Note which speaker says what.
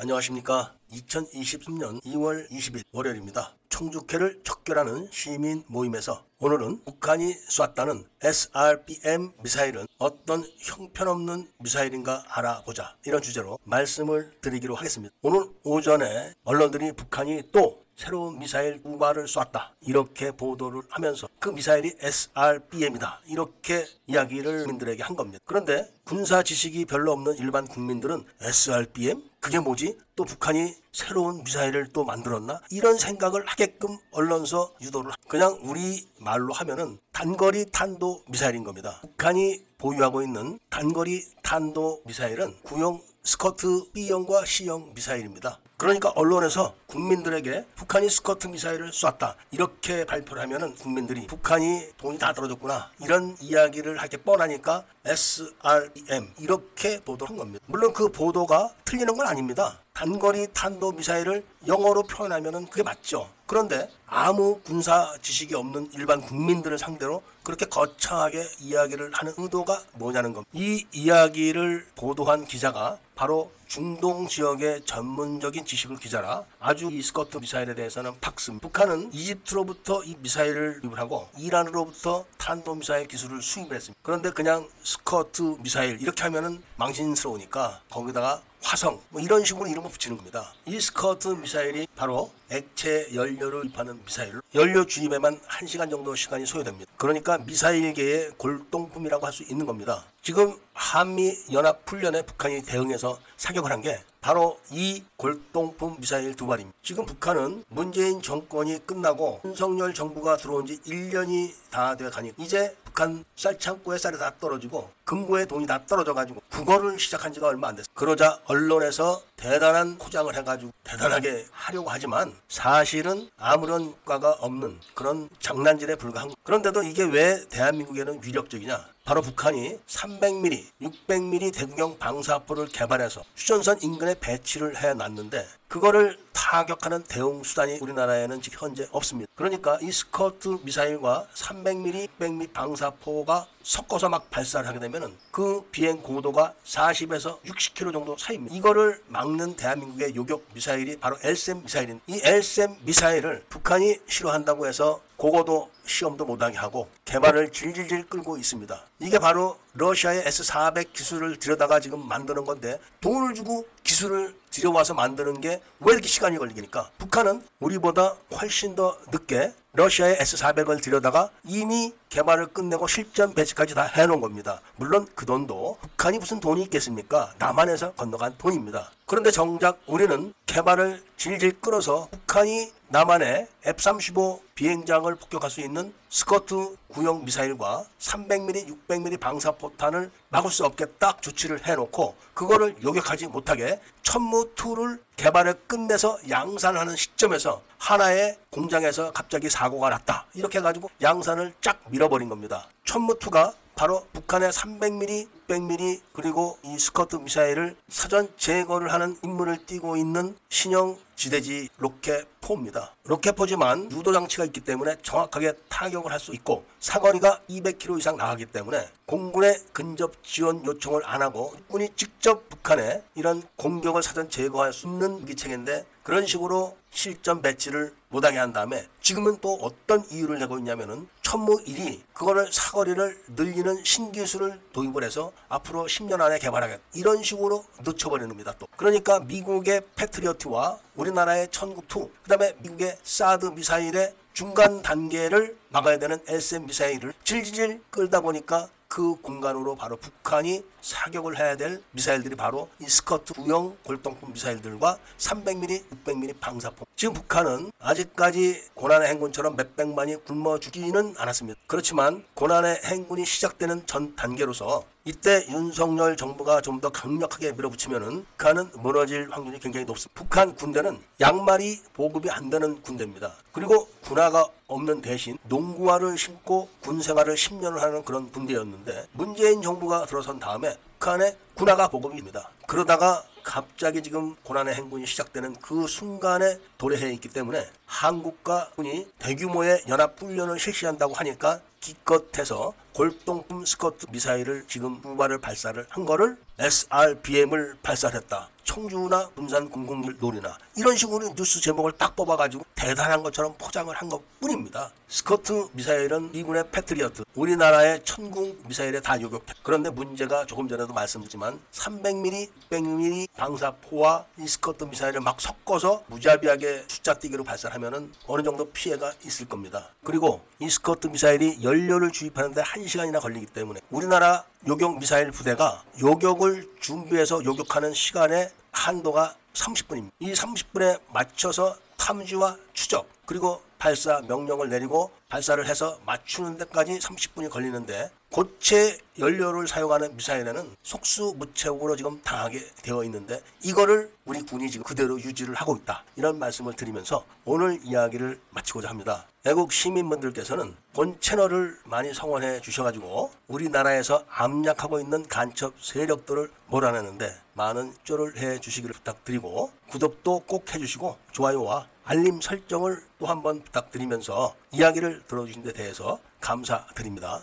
Speaker 1: 안녕하십니까. 2023년 2월 20일 월요일입니다. 청주회를 척결하는 시민 모임에서 오늘은 북한이 쐈다는 SRBM 미사일은 어떤 형편없는 미사일인가 알아보자. 이런 주제로 말씀을 드리기로 하겠습니다. 오늘 오전에 언론들이 북한이 또 새로운 미사일 두 발을 쐈다. 이렇게 보도를 하면서 그 미사일이 SRBM이다. 이렇게 이야기를 국민들에게 한 겁니다. 그런데 군사 지식이 별로 없는 일반 국민들은 SRBM? 그게 뭐지? 또 북한이 새로운 미사일을 또 만들었나? 이런 생각을 하게끔 언론서 유도를 그냥 우리 말로 하면은 단거리 탄도 미사일인 겁니다. 북한이 보유하고 있는 단거리 탄도 미사일은 구형 스커트 B형과 C형 미사일입니다. 그러니까 언론에서 국민들에게 북한이 스커트 미사일을 쐈다 이렇게 발표를 하면은 국민들이 북한이 돈이 다 떨어졌구나 이런 이야기를 하게 뻔하니까 SREM 이렇게 보도한 겁니다. 물론 그 보도가 틀리는 건 아닙니다. 단거리 탄도 미사일을 영어로 표현하면은 그게 맞죠. 그런데 아무 군사 지식이 없는 일반 국민들을 상대로 그렇게 거창하게 이야기를 하는 의도가 뭐냐는 겁니다. 이 이야기를 보도한 기자가 바로 중동 지역의 전문적인 지식을 기자라 아주 이 스커트 미사일에 대해서는 팍스. 북한은 이집트로부터 이 미사일을 수입을 하고 이란으로부터 탄도 미사일 기술을 수입을 했습니다. 그런데 그냥 스커트 미사일 이렇게 하면은 망신스러우니까 거기다가 화성 뭐 이런 식으로 이름을 붙이는 겁니다. 이 스커트 미사일이 바로 액체 연료를 입하는 미사일. 연료 주입에만 1시간 정도 시간이 소요됩니다. 그러니까 미사일계의 골동품이라고 할 수 있는 겁니다. 지금 한미 연합 훈련에 북한이 대응해서 사격을 한 게 바로 이 골동품 미사일 두 발입니다. 지금 북한은 문재인 정권이 끝나고 윤석열 정부가 들어온 지 1년이 다 돼 가니 이제 북한 쌀 창고에 쌀이 다 떨어지고 금고에 돈이 다 떨어져가지고 국어를 시작한 지가 얼마 안 됐어요. 그러자 언론에서 대단한 포장을 해가지고 대단하게 하려고 하지만 사실은 아무런 과가 없는 그런 장난질에 불과한 그런데도 이게 왜 대한민국에는 위력적이냐? 바로 북한이 300mm, 600mm 대구경 방사포를 개발해서 휴전선 인근에 배치를 해놨는데 그거를 타격하는 대응 수단이 우리나라에는 지금 현재 없습니다. 그러니까 이 스커트 미사일과 300mm, 600mm 방사포가 섞어서 막 발사를 하게 되면은 그 비행 고도가 40에서 60km 정도 사이입니다. 이거를 막는 대한민국의 요격 미사일이 바로 LSM 미사일인 이 LSM 미사일을 북한이 싫어한다고 해서 그거도 시험도 못하게 하고 개발을 질질질 끌고 있습니다. 이게 바로 러시아의 S400 기술을 들여다가 지금 만드는 건데 돈을 주고 기술을 들여와서 만드는 게 왜 이렇게 시간이 걸리니까 북한은 우리보다 훨씬 더 늦게 러시아의 S400을 들여다가 이미 개발을 끝내고 실전 배치까지 다 해놓은 겁니다. 물론 그 돈도 북한이 무슨 돈이 있겠습니까? 남한에서 건너간 돈입니다. 그런데 정작 우리는 개발을 질질 끌어서 북한이 남한의 F-35 비행장을 폭격할 수 있는 스커트 구형 미사일과 300mm, 600mm 방사포탄을 막을 수 없게 딱 조치를 해놓고 그거를 요격하지 못하게 천무 2를 개발을 끝내서 양산하는 시점에서 하나의 공장에서 갑자기 사고가 났다. 이렇게 해가지고 양산을 쫙 밀어버린 겁니다. 천무2가 바로 북한의 300mm, 600mm 그리고 이 스커드 미사일을 사전 제거를 하는 임무를 띠고 있는 신형 지대지 로켓포입니다. 로켓포지만 유도 장치가 있기 때문에 정확하게 타격을 할 수 있고 사거리가 200km 이상 나가기 때문에 공군의 근접 지원 요청을 안 하고 군이 직접 북한에 이런 공격을 사전 제거할 수 있는 기체인데 그런 식으로 실전 배치를 못하게 한 다음에 지금은 또 어떤 이유를 내고 있냐면은 천무 1이 그거를 사거리를 늘리는 신기술을 도입을 해서 앞으로 10년 안에 개발하겠다 이런 식으로 늦춰버리는 겁니다 또 그러니까 미국의 패트리어트와 우리나라의 천국2 그 다음에 미국의 사드 미사일의 중간 단계를 막아야 되는 SM 미사일을 질질 끌다 보니까 그 공간으로 바로 북한이 사격을 해야 될 미사일들이 바로 이 스커트 구형 골동품 미사일들과 300mm, 600mm 방사포. 지금 북한은 아직까지 고난의 행군처럼 몇백만이 굶어 죽지는 않았습니다. 그렇지만 고난의 행군이 시작되는 전 단계로서 이때 윤석열 정부가 좀 더 강력하게 밀어붙이면은 북한은 무너질 확률이 굉장히 높습니다. 북한 군대는 양말이 보급이 안 되는 군대입니다. 그리고 군화가 없는 대신 농구화를 신고 군 생활을 10년을 하는 그런 군대였는데 문재인 정부가 들어선 다음에 북한의 군화가 보급됩니다. 그러다가 갑자기 지금 고난의 행군이 시작되는 그 순간에 도래해 있기 때문에 한국과 미군이 대규모의 연합 훈련을 실시한다고 하니까 기껏해서 골동품 스커드 미사일을 지금 두 발을 발사를 한 거를 SRBM을 발사했다. 청주나 군산 공군기지를 노리나 이런 식으로 뉴스 제목을 딱 뽑아가지고 대단한 것처럼 포장을 한 것뿐입니다. 스커드 미사일은 미군의 패트리어트, 우리나라의 천궁 미사일에 다 요격돼. 그런데 문제가 조금 전에도 말씀드렸지만 300mm, 600mm 방사포와 이 스커트 미사일을 막 섞어서 무자비하게 숫자 띄기로 발사하면은 어느 정도 피해가 있을 겁니다. 그리고 이 스커트 미사일이 연료를 주입하는데 1시간이나 걸리기 때문에 우리나라 요격 미사일 부대가 요격을 준비해서 요격하는 시간의 한도가 30분입니다. 이 30분에 맞춰서 탐지와 추적 그리고 발사 명령을 내리고 발사를 해서 맞추는 데까지 30분이 걸리는데 고체 연료를 사용하는 미사일에는 속수무책으로 지금 당하게 되어 있는데 이거를 우리 군이 지금 그대로 유지를 하고 있다 이런 말씀을 드리면서 오늘 이야기를 마치고자 합니다. 애국 시민분들께서는 본 채널을 많이 성원해 주셔가지고 우리나라에서 압력하고 있는 간첩 세력들을 몰아내는데 많은 쪼를 해 주시기를 부탁드리고 구독도 꼭 해주시고 좋아요와 알림 설정을 또 한번 부탁드리면서 이야기를 들어주신 데 대해서 감사드립니다.